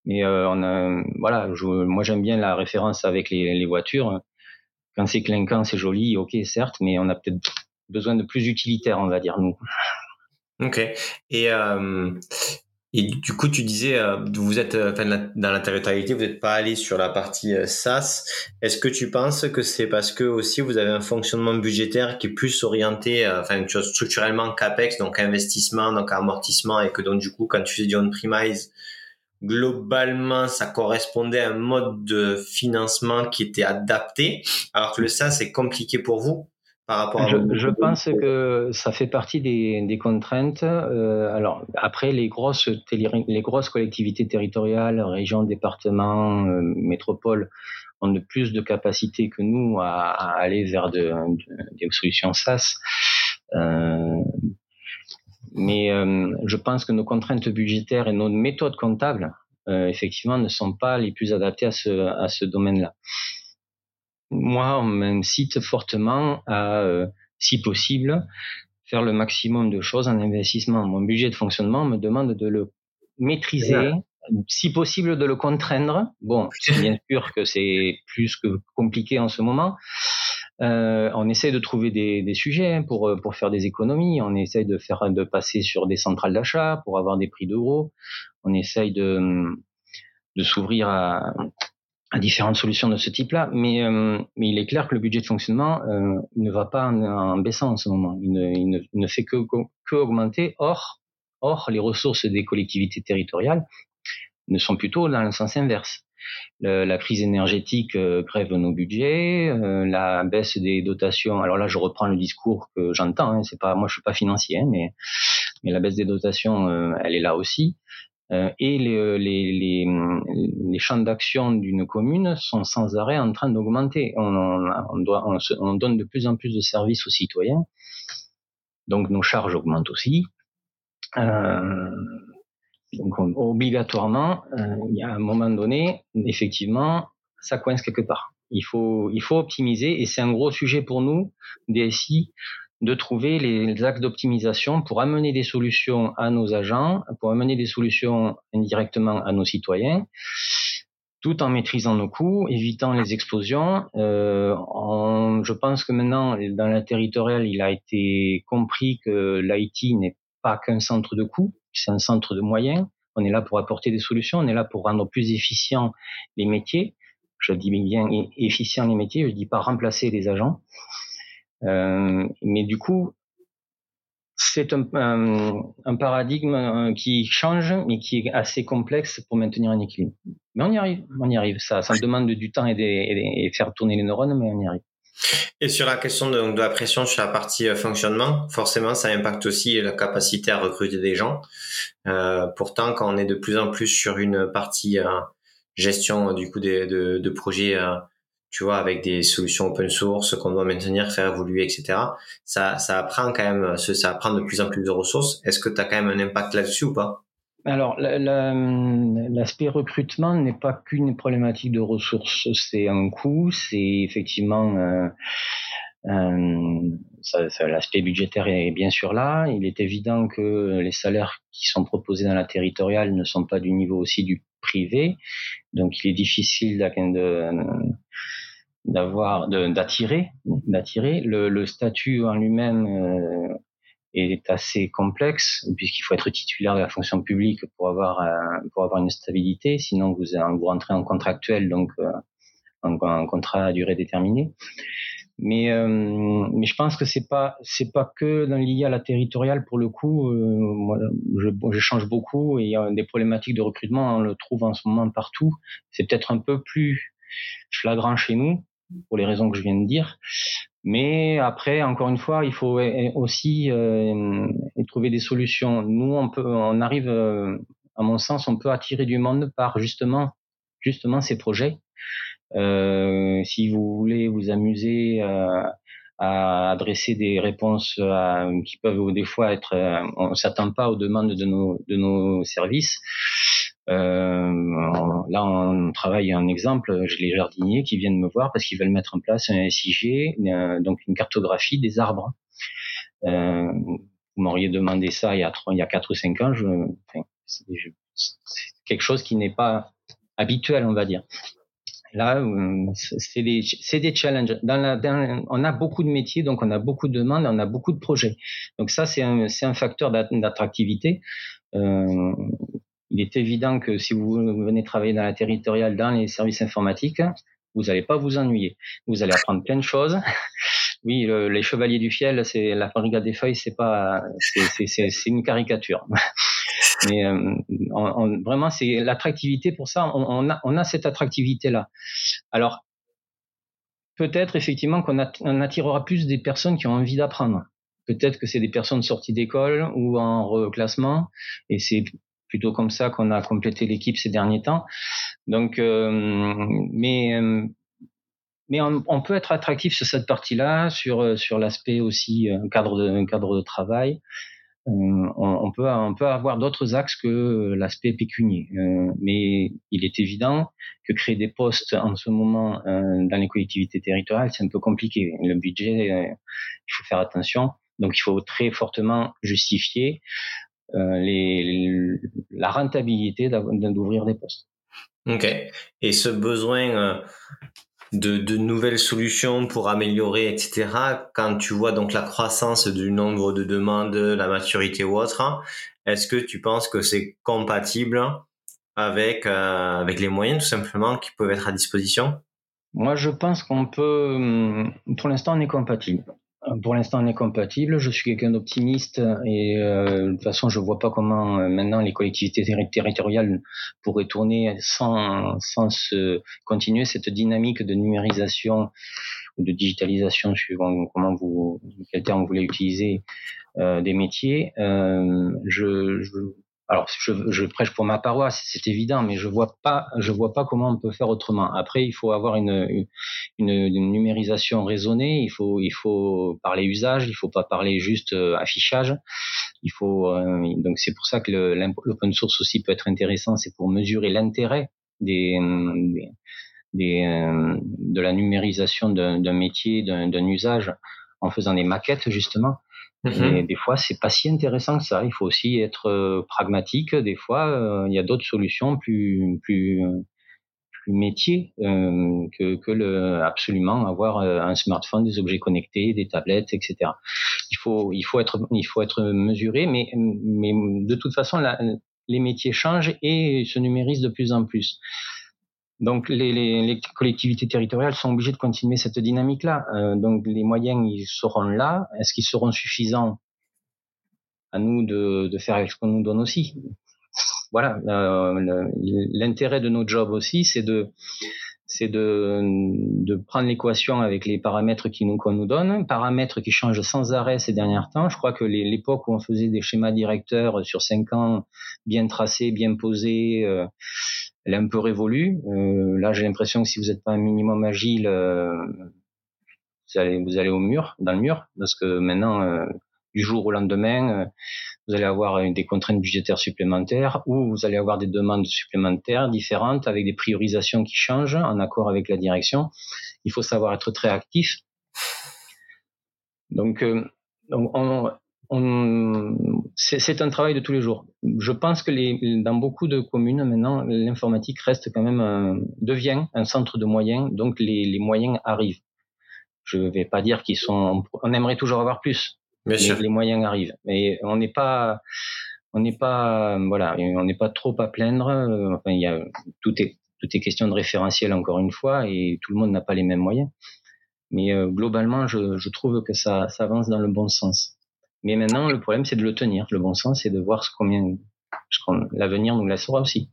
Mais euh, voilà, moi j'aime bien la référence avec les, les voitures. Quand c'est clinquant, c'est joli, ok, certes, mais on a peut-être besoin de plus utilitaire, on va dire nous. Ok. Et euh, et du coup, tu disais, euh, vous êtes euh, dans la territorialité, vous n'êtes pas allé sur la partie euh, SaaS. Est-ce que tu penses que c'est parce que aussi vous avez un fonctionnement budgétaire qui est plus orienté, enfin structurellement capex, donc investissement, donc amortissement, et que donc du coup, quand tu fais du on-premise, globalement, ça correspondait à un mode de financement qui était adapté, alors que le SaaS c'est compliqué pour vous je, pense que ça fait partie des, des contraintes. Euh, alors après, les grosses, les grosses collectivités territoriales, régions, départements, euh, métropoles, ont de plus de capacité que nous à, à aller vers de, des solutions SaaS. Euh, mais je pense que nos contraintes budgétaires et nos méthodes comptables, effectivement, ne sont pas les plus adaptées à ce, à ce domaine-là moi, on m'incite fortement à, euh, si possible, faire le maximum de choses en investissement. Mon budget de fonctionnement me demande de le maîtriser, si possible de le contraindre. Bon, bien sûr que c'est plus que compliqué en ce moment. Euh, on essaie de trouver des, des sujets pour pour faire des économies. On essaye de faire de passer sur des centrales d'achat pour avoir des prix d'euros. On essaye de de s'ouvrir à, à différentes solutions de ce type-là, mais, euh, mais il est clair que le budget de fonctionnement euh, ne va pas en, baissant en ce moment. Il ne, fait que, augmenter. Or, or, les ressources des collectivités territoriales ne sont plutôt dans le sens inverse. La crise énergétique euh, grève nos budgets, euh, la baisse des dotations. Alors là, je reprends le discours que j'entends. Hein, c'est pas, moi, je suis pas financier, hein, mais mais la baisse des dotations, elle est là aussi. Euh, et les, les, les, champs d'action d'une commune sont sans arrêt en train d'augmenter. On, donne de plus en plus de services aux citoyens, donc nos charges augmentent aussi. Euh, donc obligatoirement, euh, il y a un moment donné, effectivement, ça coince quelque part. Il faut, il faut optimiser et c'est un gros sujet pour nous, DSI, de trouver les axes d'optimisation pour amener des solutions à nos agents, pour amener des solutions indirectement à nos citoyens, tout en maîtrisant nos coûts, évitant les explosions. Euh, je pense que maintenant, dans la territoriale, il a été compris que l'IT n'est pas qu'un centre de coûts, c'est un centre de moyens. On est là pour apporter des solutions, on est là pour rendre plus efficients les métiers. Je dis bien efficient les métiers, je dis pas remplacer les agents. Euh, mais du coup, c'est un, un, paradigme euh, qui change, mais qui est assez complexe pour maintenir un équilibre. Mais on y arrive, on y arrive. Ça, ça demande du temps et, et, faire tourner les neurones, mais on y arrive. Et sur la question de, de, la pression sur la partie euh, fonctionnement, forcément, ça impacte aussi la capacité à recruter des gens. Euh, pourtant, quand on est de plus en plus sur une partie euh, gestion du coup des, de, de projets tu vois, avec des solutions open source qu'on doit maintenir, faire évoluer, etc. Ça, ça prend quand même, ça prend de plus en plus de ressources. Est-ce que tu as quand même un impact là-dessus ou pas? Alors, l'aspect recrutement n'est pas qu'une problématique de ressources, c'est un coût, c'est effectivement euh, euh, l'aspect budgétaire est bien sûr là. Il est évident que les salaires qui sont proposés dans la territoriale ne sont pas du niveau aussi du privé, donc il est difficile de, d'avoir d'attirer d'attirer. Le, statut en lui-même euh, est assez complexe puisqu'il faut être titulaire de la fonction publique pour avoir pour avoir une stabilité. Sinon vous vous rentrez en contractuel donc euh, en, contrat à durée déterminée. Mais euh, mais je pense que c'est pas c'est pas que dans lié à la territoriale pour le coup. Moi je, je change beaucoup et il y a des problématiques de recrutement on le trouve en ce moment partout. C'est peut-être un peu plus flagrant chez nous pour les raisons que je viens de dire. Mais après, encore une fois, il faut aussi euh, trouver des solutions. Nous, on peut, on arrive, euh, à mon sens, on peut attirer du monde par justement, justement ces projets. Euh, si vous voulez vous amuser à adresser des réponses qui peuvent des fois être, on s'attend pas aux demandes de nos, de nos services. Euh, là, on travaille un exemple. J'ai les jardiniers qui viennent me voir parce qu'ils veulent mettre en place un SIG, donc une cartographie des arbres. Euh, vous m'auriez demandé ça il y a trois, il y a quatre ou cinq ans. Je, enfin, c'est quelque chose qui n'est pas habituel, on va dire. Là, euh, c'est des, des challenges. Dans la, dans, on a beaucoup de métiers, donc on a beaucoup de demandes, on a beaucoup de projets. Donc ça, c'est un, un facteur d'attractivité. Euh, il est évident que si vous venez travailler dans la territoriale, dans les services informatiques, vous n'allez pas vous ennuyer. Vous allez apprendre plein de choses. Oui, les chevaliers du fiel, c'est la brigade des feuilles, c'est pas, c'est une caricature. Mais euh, vraiment, c'est l'attractivité pour ça. On, a, on a cette attractivité-là. Alors, peut-être effectivement qu'on on attirera plus des personnes qui ont envie d'apprendre. Peut-être que c'est des personnes sorties d'école ou en reclassement, et c'est plutôt comme ça qu'on a complété l'équipe ces derniers temps. Donc, euh, mais euh, mais on, peut être attractif sur cette partie-là, sur euh, sur l'aspect aussi cadre de cadre de travail. on, peut on peut avoir d'autres axes que l'aspect pécunier, mais il est évident que créer des postes en ce moment dans les collectivités territoriales, c'est un peu compliqué. Le budget, il faut faire attention. Donc il faut très fortement justifier euh, les, la rentabilité d'ouvrir des postes. Ok. Et ce besoin euh, de, de, nouvelles solutions pour améliorer, etc. Quand tu vois donc la croissance du nombre de demandes, la maturité ou autre, est-ce que tu penses que c'est compatible avec euh, avec les moyens tout simplement qui peuvent être à disposition? Moi, je pense qu'on peut, hum, pour l'instant, on est compatible pour l'instant, on est compatible. Je suis quelqu'un d'optimiste et euh, de toute façon, je vois pas comment euh, maintenant les collectivités territoriales pourraient tourner sans, sans se continuer cette dynamique de numérisation ou de digitalisation, suivant comment vous quel terme vous voulez utiliser, euh, des métiers. Euh, je, je alors je, je, prêche pour ma paroisse, c'est évident, mais je vois pas, je vois pas comment on peut faire autrement. Après, il faut avoir une, une, une numérisation raisonnée. Il faut, il faut parler usage. Il faut pas parler juste euh, affichage. Il faut euh, donc c'est pour ça que l'open source aussi peut être intéressant. C'est pour mesurer l'intérêt des, des, euh, de la numérisation d'un métier, d'un usage en faisant des maquettes justement et mhm. des fois, c'est pas si intéressant que ça. Il faut aussi être euh, pragmatique. Des fois, euh, il y a d'autres solutions plus plus plus métiers euh, que, que le absolument avoir un smartphone, des objets connectés, des tablettes, etc. Il faut il faut être il faut être mesuré, mais mais de toute façon, les métiers changent et se numérisent de plus en plus. Donc les, les, les, collectivités territoriales sont obligées de continuer cette dynamique-là. Euh, donc les moyens, ils seront là. Est-ce qu'ils seront suffisants À nous de, de faire avec ce qu'on nous donne aussi? Voilà. Euh, l'intérêt de notre job aussi, c'est de c'est de, de prendre l'équation avec les paramètres nous qu'on nous donne, paramètres qui changent sans arrêt ces derniers temps. Je crois que l'époque où on faisait des schémas directeurs sur cinq ans, bien tracés, bien posés, euh, elle est un peu révolue. Euh, là, j'ai l'impression que si vous n'êtes pas un minimum agile, euh, vous allez vous allez au mur, dans le mur, parce que maintenant, euh, du jour au lendemain, vous allez avoir des contraintes budgétaires supplémentaires ou vous allez avoir des demandes supplémentaires différentes avec des priorisations qui changent en accord avec la direction. Il faut savoir être très actif. Donc, donc on, c'est un travail de tous les jours. Je pense que les, dans beaucoup de communes maintenant, l'informatique reste quand même un, devient un centre de moyens, donc les, les moyens arrivent. Je ne vais pas dire qu'ils sont. On aimerait toujours avoir plus. mais Les moyens arrivent, mais on n'est pas, on n'est pas, voilà, on n'est pas trop à plaindre. Enfin, il y a tout est tout est question de référentiel encore une fois, et tout le monde n'a pas les mêmes moyens. Mais euh, globalement, je, je trouve que ça, ça avance dans le bon sens. Mais maintenant, le problème, c'est de le tenir. Le bon sens, c'est de voir combien, L'avenir nous laissera aussi.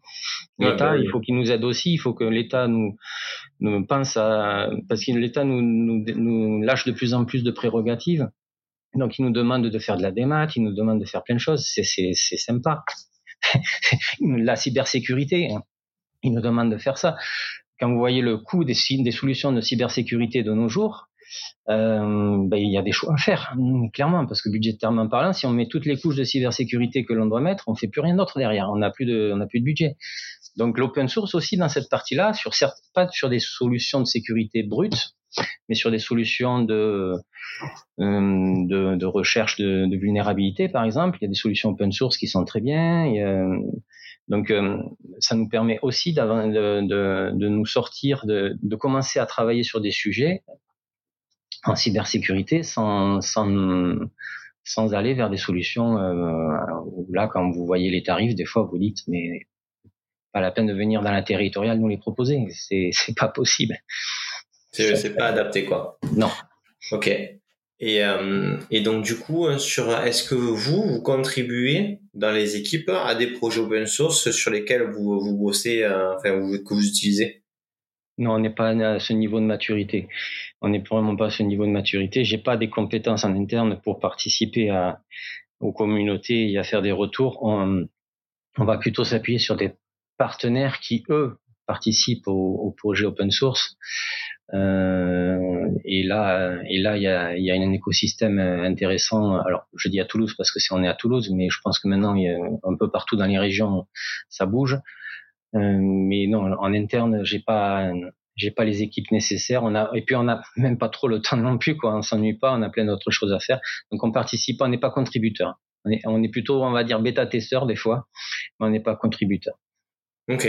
L'État, bah il faut qu'il nous aide aussi. Il faut que l'État nous, nous pense à parce que l'État nous, nous, nous lâche de plus en plus de prérogatives. Donc, il nous demande de faire de la démat, il nous demande de faire plein de choses. C'est sympa. la cybersécurité, hein. il nous demande de faire ça. Quand vous voyez le coût des, des solutions de cybersécurité de nos jours, euh, ben, il y a des choix à faire, hein, clairement, parce que budgétairement parlant, si on met toutes les couches de cybersécurité que l'on doit mettre, on fait plus rien d'autre derrière. On n'a plus de, budget. Donc l'open source aussi dans cette partie-là, sur certes, pas sur des solutions de sécurité brutes, mais sur des solutions de, euh, recherche de, vulnérabilité, par exemple. Il y a des solutions open source qui sont très bien. donc, euh, ça nous permet aussi de, nous sortir, de commencer à travailler sur des sujets en cybersécurité sans, sans, sans aller vers des solutions euh, là, quand vous voyez les tarifs, des fois vous dites mais pas la peine de venir dans la territoriale nous les proposer, c'est c'est pas possible. C'est pas adapté quoi. Non. Ok. Et, euh, et donc du coup, sur est-ce que vous vous contribuez dans les équipes à des projets open source sur lesquels vous vous bossez, euh, enfin que vous utilisez? Non, on n'est pas à ce niveau de maturité on n'est vraiment pas à ce niveau de maturité. J'ai pas des compétences en interne pour participer à, aux communautés et à faire des retours. On, va plutôt s'appuyer sur des partenaires qui, eux, participent au, projet open source. Euh, et là, et là, il y a, y a un écosystème intéressant. Alors, je dis à Toulouse parce que c'est on est à Toulouse, mais je pense que maintenant, y a un peu partout dans les régions, ça bouge. Euh, mais non, en interne, j'ai pas, j'ai pas les équipes nécessaires. On a et puis on a même pas trop le temps non plus quoi. On s'ennuie pas, on a plein d'autres choses à faire. Donc on participe, on n'est pas contributeur. On est, on est plutôt, on va dire bêta testeur des fois, mais on n'est pas contributeur. Ok.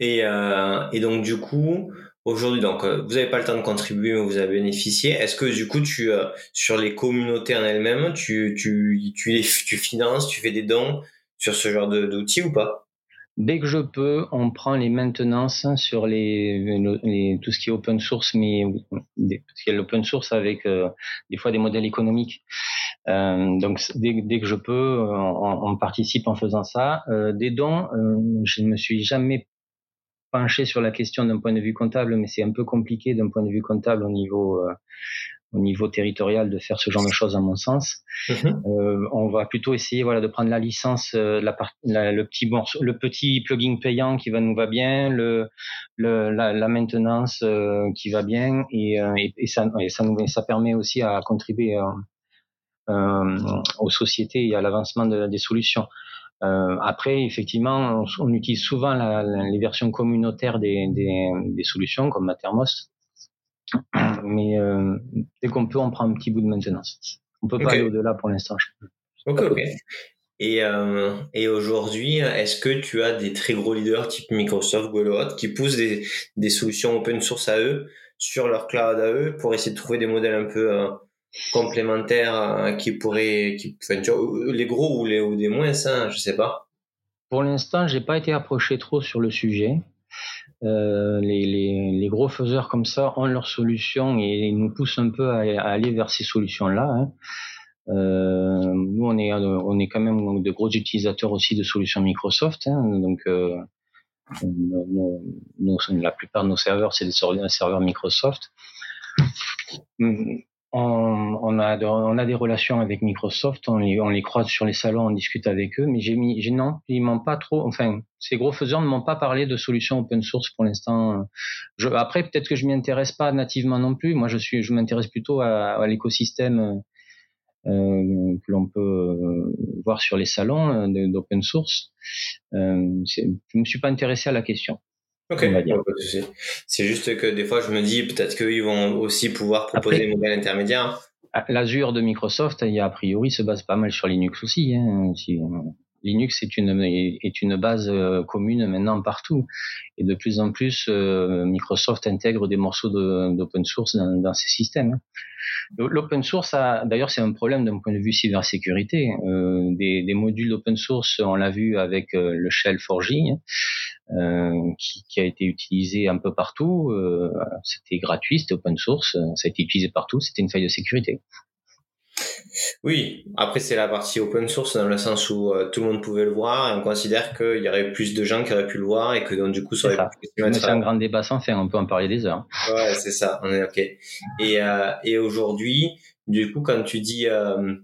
Et euh, et donc du coup aujourd'hui donc euh, vous n'avez pas le temps de contribuer mais vous avez bénéficié. Est-ce que du coup tu euh, sur les communautés en elles-mêmes tu tu tu les tu finances, tu fais des dons sur ce genre d'outils ou pas? Dès que je peux, on prend les maintenances sur les, les tout ce qui est open source, mais parce qu'il y a l'open source avec euh, des fois des modèles économiques. Euh, donc dès, que je peux, on, on, participe en faisant ça. Euh, des dons, euh, je ne me suis jamais penché sur la question d'un point de vue comptable, mais c'est un peu compliqué d'un point de vue comptable au niveau euh, au niveau territorial de faire ce genre de choses à mon sens. Mhm. Euh, on va plutôt essayer voilà de prendre la licence, euh, la, le petit le petit plugin payant qui va nous va bien, le, le la, la, maintenance euh, qui va bien et, euh, et, et, ça et ça nous ça permet aussi à contribuer aux sociétés et à l'avancement de, des solutions. après, effectivement, on, on utilise souvent la, les versions communautaires des, des, des solutions comme Mattermost mais euh, dès qu'on peut, on prend un petit bout de maintenance. On peut pas aller au-delà pour l'instant. Ok, ok. Et, euh, et aujourd'hui, est-ce que tu as des très gros leaders type Microsoft, Google qui poussent des, des solutions open source à eux sur leur cloud à eux pour essayer de trouver des modèles un peu euh, complémentaires euh, qui pourraient, qui, enfin, tu vois, les gros ou les ou des moins, ça, je sais pas. Pour l'instant, j'ai pas été approché trop sur le sujet. Euh, les, les, les, gros faiseurs comme ça ont leurs solutions et nous poussent un peu à, aller vers ces solutions-là. Hein. Euh, nous, on est, on est quand même de gros utilisateurs aussi de solutions Microsoft. Hein, donc, euh, la plupart de nos serveurs, c'est des serveurs Microsoft on, on, a, on a des relations avec Microsoft, on les, on les croise sur les salons, on discute avec eux, mais j'ai mis, j'ai, non, ils m'ont pas trop, enfin, ces gros faiseurs ne m'ont pas parlé de solutions open source pour l'instant. Je, après, peut-être que je m'y intéresse pas nativement non plus. Moi, je suis, je m'intéresse plutôt à, à l'écosystème euh, que l'on peut euh, voir sur les salons euh, d'open source. Euh, je me suis pas intéressé à la question. Ok, c'est juste que des fois je me dis peut-être qu'ils vont aussi pouvoir proposer des modèles intermédiaires. L'Azure de Microsoft, il y a, a priori, se base pas mal sur Linux aussi. Hein, si, Linux est une, est une base euh, commune maintenant partout. Et de plus en plus, euh, Microsoft intègre des morceaux d'open source dans, dans ses systèmes. Hein. L'open source, d'ailleurs, c'est un problème d'un point de vue cybersécurité. Euh, des, des, modules d'open source, on l'a vu avec euh, le Shell 4J, hein, euh, qui, qui, a été utilisé un peu partout. c'était gratuit, c'était open source, ça a été utilisé partout, c'était une faille de sécurité. Oui, après c'est la partie open source dans le sens où euh, tout le monde pouvait le voir et on considère qu'il y aurait plus de gens qui auraient pu le voir et que donc du coup ça aurait pu C'est un grand débat sans fin, on peut en parler des heures. Ouais, c'est ça, on est ok. Et, euh, et aujourd'hui, du coup, quand tu dis euh,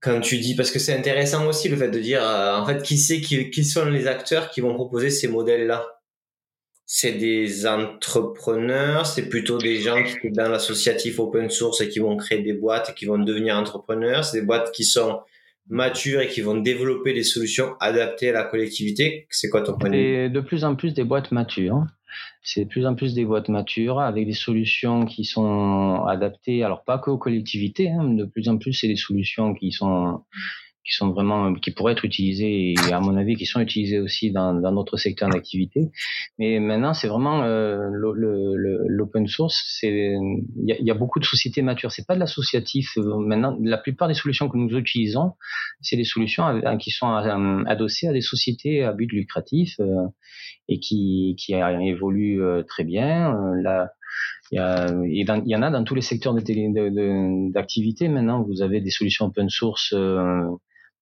quand tu dis parce que c'est intéressant aussi le fait de dire en fait qui c'est qui, qui sont les acteurs qui vont proposer ces modèles là c'est des entrepreneurs, c'est plutôt des gens qui sont dans l'associatif open source et qui vont créer des boîtes et qui vont devenir entrepreneurs. C'est des boîtes qui sont matures et qui vont développer des solutions adaptées à la collectivité. C'est quoi ton point de vue? De plus en plus des boîtes matures. C'est de plus en plus des boîtes matures avec des solutions qui sont adaptées, alors pas que aux collectivités, hein, de plus en plus c'est des solutions qui sont qui sont vraiment qui pourraient être utilisés et à mon avis qui sont utilisés aussi dans dans notre secteur d'activité. Mais maintenant c'est vraiment euh, l'open source il y a, beaucoup de sociétés matures. C'est pas de l'associatif. Maintenant la plupart des solutions que nous utilisons c'est des solutions qui sont euh, adossées à des sociétés à but lucratif euh, et qui qui évoluent très bien là il y, a, il y en a dans tous les secteurs d'activité. Maintenant, vous avez des solutions open source euh,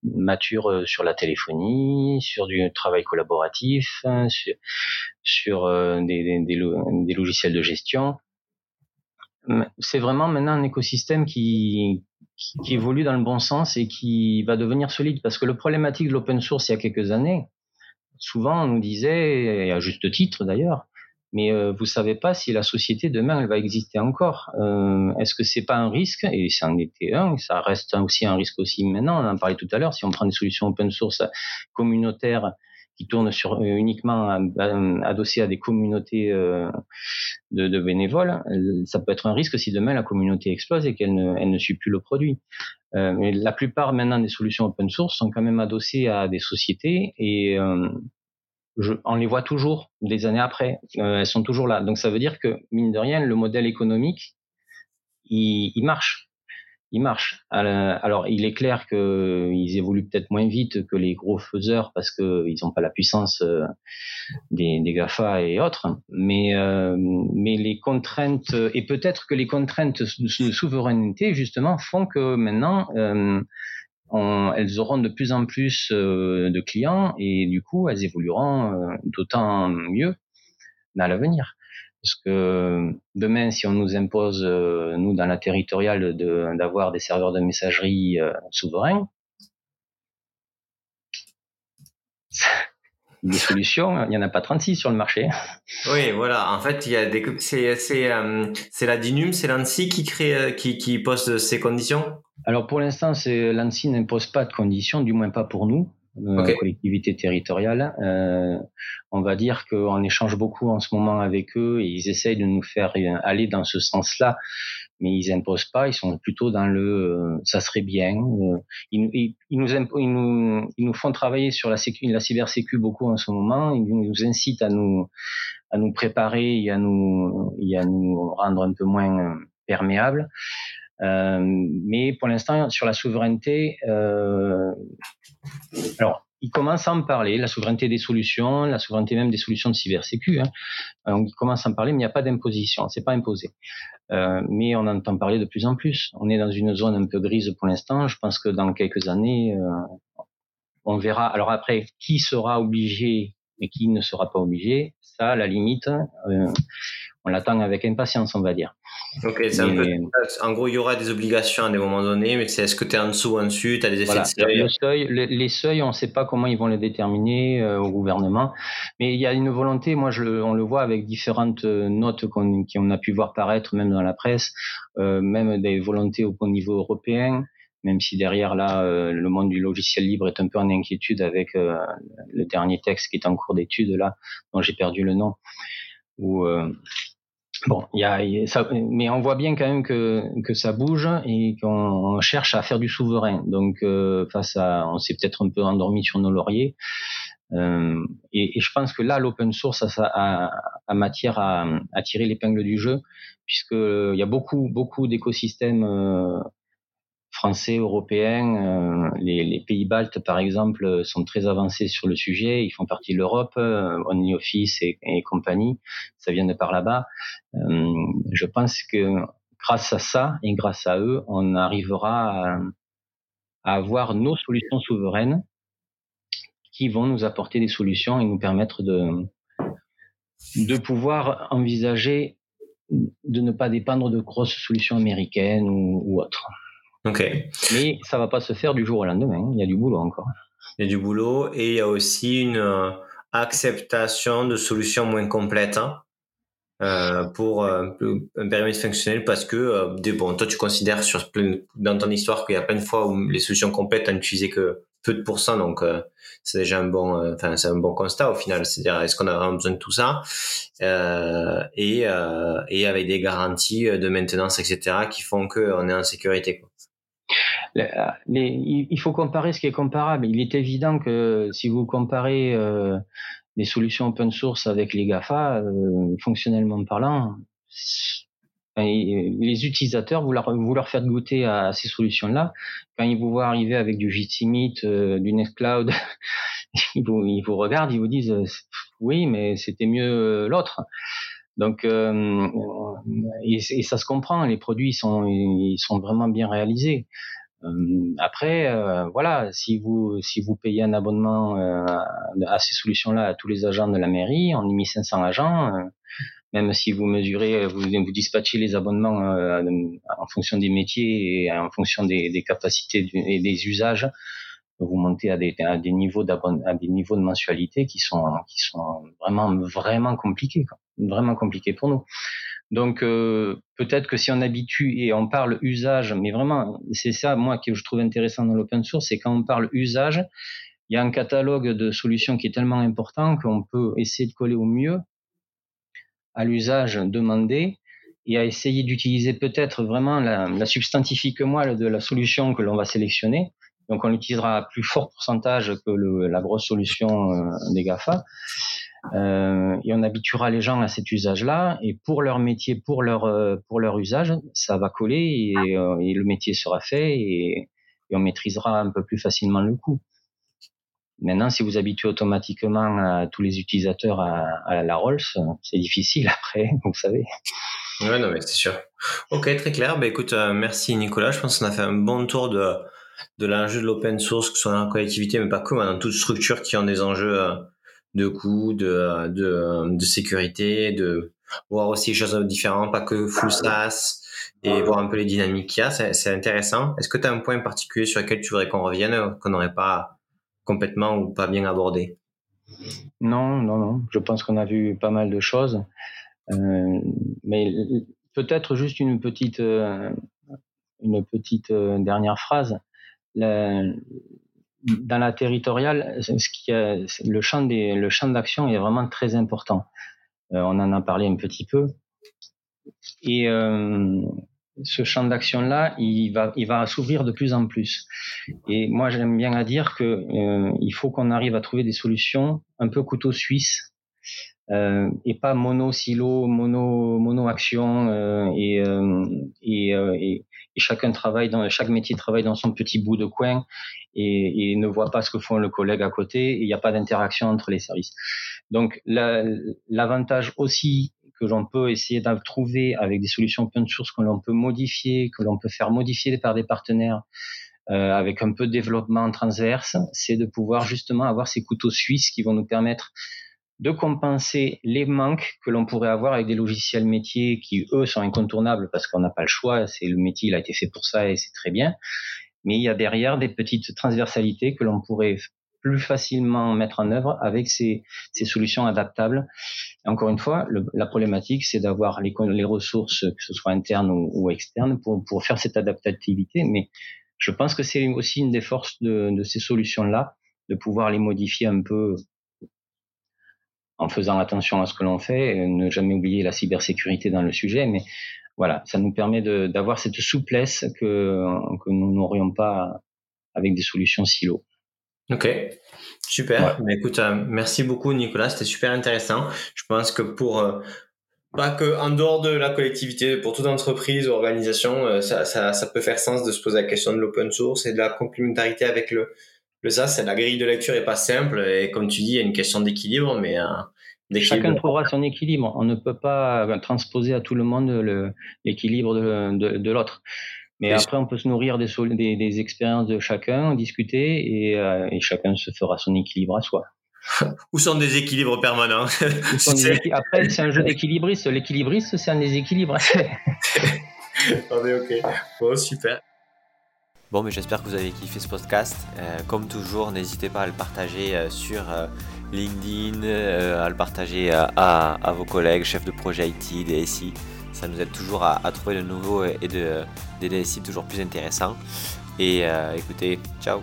mature euh, sur la téléphonie, sur du travail collaboratif, hein, sur, euh, des, des, logiciels de gestion. C'est vraiment maintenant un écosystème qui, qui, évolue dans le bon sens et qui va devenir solide. Parce que le problématique de l'open source il y a quelques années, souvent on nous disait, et à juste titre d'ailleurs, mais euh, vous savez pas si la société demain elle va exister encore. Euh, Est-ce que c'est pas un risque? Et ça en était un, ça reste aussi un risque aussi maintenant. On en parlait tout à l'heure. Si on prend des solutions open source communautaires qui tournent sur euh, uniquement adossées à des communautés euh, de, de, bénévoles, euh, ça peut être un risque si demain la communauté explose et qu'elle ne, elle ne suit plus le produit. mais la plupart maintenant des solutions open source sont quand même adossées à des sociétés et je, on les voit toujours des années après. Euh, elles sont toujours là. Donc ça veut dire que mine de rien, le modèle économique, il, il marche. Il marche. Alors il est clair qu'ils évoluent peut-être moins vite que les gros faiseurs parce qu'ils n'ont pas la puissance euh, des, Gafa et autres. Mais euh, mais les contraintes et peut-être que les contraintes de souveraineté justement font que maintenant elles auront de plus en plus euh, de clients et du coup, elles évolueront euh, d'autant mieux dans l'avenir. Parce que demain, si on nous impose, euh, nous, dans la territoriale, d'avoir des serveurs de messagerie souverains, des solutions, il n'y en a pas 36 sur le marché. Oui, voilà. En fait, il y a des, c'est, la DINUM, c'est l'ANSI qui crée, qui, qui pose ces conditions? Alors pour l'instant, c'est l'ANSI n'impose pas de conditions, du moins pas pour nous, euh, collectivité territoriale. Euh, on va dire qu'on échange beaucoup en ce moment avec eux et ils essayent de nous faire aller dans ce sens-là, mais ils imposent pas. Ils sont plutôt dans le euh, ça serait bien. Euh, ils, ils, ils, nous ils, nous ils nous font travailler sur la, sécu, la cybersécu beaucoup en ce moment. Ils nous incitent à nous à nous préparer et à nous et à nous rendre un peu moins perméables. Euh, mais pour l'instant, sur la souveraineté, euh, alors il commence à en parler, la souveraineté des solutions, la souveraineté même des solutions de cybersécu. Hein. il commence à en parler, mais il n'y a pas d'imposition, c'est pas imposé. Euh, mais on entend parler de plus en plus. On est dans une zone un peu grise pour l'instant. Je pense que dans quelques années, euh, on verra. Alors après, qui sera obligé et qui ne sera pas obligé, ça, à la limite, euh, on l'attend avec impatience, on va dire. Ok, c'est un peu. En gros, il y aura des obligations à des moments donnés, mais c'est est-ce que tu es en dessous ou en dessus, tu as des effets de seuil? les, seuils, on ne sait pas comment ils vont les déterminer euh, au gouvernement, mais il y a une volonté. Moi, je, on le voit avec différentes euh, notes qu'on qu'on a pu voir paraître, même dans la presse, euh, même des volontés au, niveau européen même si derrière là le monde du logiciel libre est un peu en inquiétude avec le dernier texte qui est en cours d'étude là dont j'ai perdu le nom où Bon, y a, mais on voit bien quand même que, que ça bouge et qu'on cherche à faire du souverain. Donc, euh, face à, on s'est peut-être un peu endormi sur nos lauriers. Euh, et, je pense que là, l'open source a, matière à, tirer l'épingle du jeu, puisque il y a beaucoup, beaucoup d'écosystèmes euh, français, européens, euh, les, les, pays baltes par exemple sont très avancés sur le sujet. Ils font partie de l'Europe, euh, OnlyOffice et, et compagnie, ça vient de par là-bas. Euh, je pense que grâce à ça et grâce à eux, on arrivera à, à avoir nos solutions souveraines qui vont nous apporter des solutions et nous permettre de, de pouvoir envisager de ne pas dépendre de grosses solutions américaines ou, ou autres. Ok. Mais ça va pas se faire du jour au lendemain. Il y a du boulot encore. Il y a du boulot et il y a aussi une euh, acceptation de solutions moins complètes hein, euh, pour euh, un périmètre fonctionnel parce que bon, toi tu considères sur plein, dans ton histoire qu'il y a plein de fois où les solutions complètes n'ont utilisé que peu de pourcents, donc c'est déjà un bon, enfin c'est un bon constat au final. C'est-à-dire est-ce qu'on a vraiment besoin de tout ça? Euh, et et avec des garanties de maintenance etc qui font qu'on est en sécurité. Quoi. Les, il faut comparer ce qui est comparable. Il est évident que si vous comparez euh, les solutions open source avec les GAFA, euh, fonctionnellement parlant, les utilisateurs, vous leur, vous leur faites goûter à ces solutions-là. Quand ils vous voient arriver avec du JTMeet, euh, du Nextcloud, ils vous, ils vous regardent, ils vous disent euh, oui, mais c'était mieux euh, l'autre. Donc, euh, et, et, ça se comprend. Les produits sont, ils sont vraiment bien réalisés. Euh, après, euh, voilà, si vous si vous payez un abonnement à ces solutions-là à tous les agents de la mairie, on y met 500 agents même si vous mesurez, vous, vous dispatchez les abonnements euh, en fonction des métiers et en fonction des, des capacités et des usages, vous montez à des, à des niveaux à des niveaux de mensualité qui sont qui sont vraiment vraiment compliqués, quoi. vraiment compliqués pour nous. Donc euh, peut-être que si on habitue et on parle usage, mais vraiment c'est ça moi que je trouve intéressant dans l'open source, c'est quand on parle usage, il y a un catalogue de solutions qui est tellement important qu'on peut essayer de coller au mieux à l'usage demandé et à essayer d'utiliser peut-être vraiment la, substantifique moelle de la solution que l'on va sélectionner. Donc on l'utilisera à plus fort pourcentage que la grosse solution euh, des GAFA. Euh, et on habituera les gens à cet usage-là. Et pour leur métier, pour leur, euh, pour leur usage, ça va coller et, euh, le métier sera fait et, on maîtrisera un peu plus facilement le coût. Maintenant, si vous habituez automatiquement tous les utilisateurs à, la Rolls, c'est difficile après, vous savez. Ouais, non, mais c'est sûr. Ok, très clair. Bah, écoute, euh, merci Nicolas. Je pense qu'on a fait un bon tour de, de l'enjeu de l'open source, que ce soit dans la collectivité, mais pas que, dans toute structure qui ont des enjeux de coûts, de, de, de sécurité, de voir aussi des choses différentes, pas que full SaaS, et voir un peu les dynamiques qu'il y a. C'est intéressant. Est-ce que tu as un point particulier sur lequel tu voudrais qu'on revienne, qu'on n'aurait pas complètement ou pas bien abordé? Non, non, non. Je pense qu'on a vu pas mal de choses. Euh, mais peut-être juste une petite, euh, une petite euh, dernière phrase. La, dans la territoriale, a, le champ des, le d'action est vraiment très important. Euh, on en a parlé un petit peu. Et euh, ce champ d'action-là, il va, s'ouvrir de plus en plus. Et moi, j'aime bien à dire que euh, il faut qu'on arrive à trouver des solutions un peu couteau suisse euh, et pas mono silo, mono action euh, et, euh, euh, chacun travaille chaque métier travaille dans son petit bout de coin et, ne voit pas ce que font le collègue à côté. Et il n'y a pas d'interaction entre les services. Donc l'avantage aussi que l'on peut essayer de trouver avec des solutions open source que l'on peut modifier, que l'on peut faire modifier par des partenaires euh, avec un peu de développement transverse, c'est de pouvoir justement avoir ces couteaux suisses qui vont nous permettre de compenser les manques que l'on pourrait avoir avec des logiciels métiers qui, eux, sont incontournables parce qu'on n'a pas le choix, c'est le métier, il a été fait pour ça et c'est très bien. Mais il y a derrière des petites transversalités que l'on pourrait plus facilement mettre en œuvre avec ces, ces solutions adaptables. Encore une fois, le, la problématique, c'est d'avoir les, les, ressources, que ce soit internes ou, ou externes, pour, pour, faire cette adaptativité. Mais je pense que c'est aussi une des forces de, de ces solutions-là, de pouvoir les modifier un peu en faisant attention à ce que l'on fait, ne jamais oublier la cybersécurité dans le sujet, mais voilà, ça nous permet d'avoir cette souplesse que, que nous n'aurions pas avec des solutions silos. Ok, super. Ouais. Mais écoute, euh, merci beaucoup Nicolas, c'était super intéressant. Je pense que pour euh, pas que en dehors de la collectivité, pour toute entreprise ou organisation, euh, ça, ça, ça, peut faire sens de se poser la question de l'open source et de la complémentarité avec le, le SaaS. La grille de lecture est pas simple et comme tu dis, il y a une question d'équilibre, mais Chacun trouvera son équilibre. On ne peut pas transposer à tout le monde l'équilibre de, l'autre. Mais après, on peut se nourrir des, des, expériences de chacun, discuter, et, euh, et, chacun se fera son équilibre à soi. Ou sont des équilibres permanents? Après, c'est un jeu d'équilibriste. L'équilibriste, c'est un déséquilibre. on est ok. Bon, super. Bon, mais j'espère que vous avez kiffé ce podcast. Euh, comme toujours, n'hésitez pas à le partager euh, sur euh, LinkedIn, à le partager à, vos collègues, chefs de projet IT, DSI. Ça nous aide toujours à, trouver de nouveaux et de, des DSI toujours plus intéressants. Et écoutez, ciao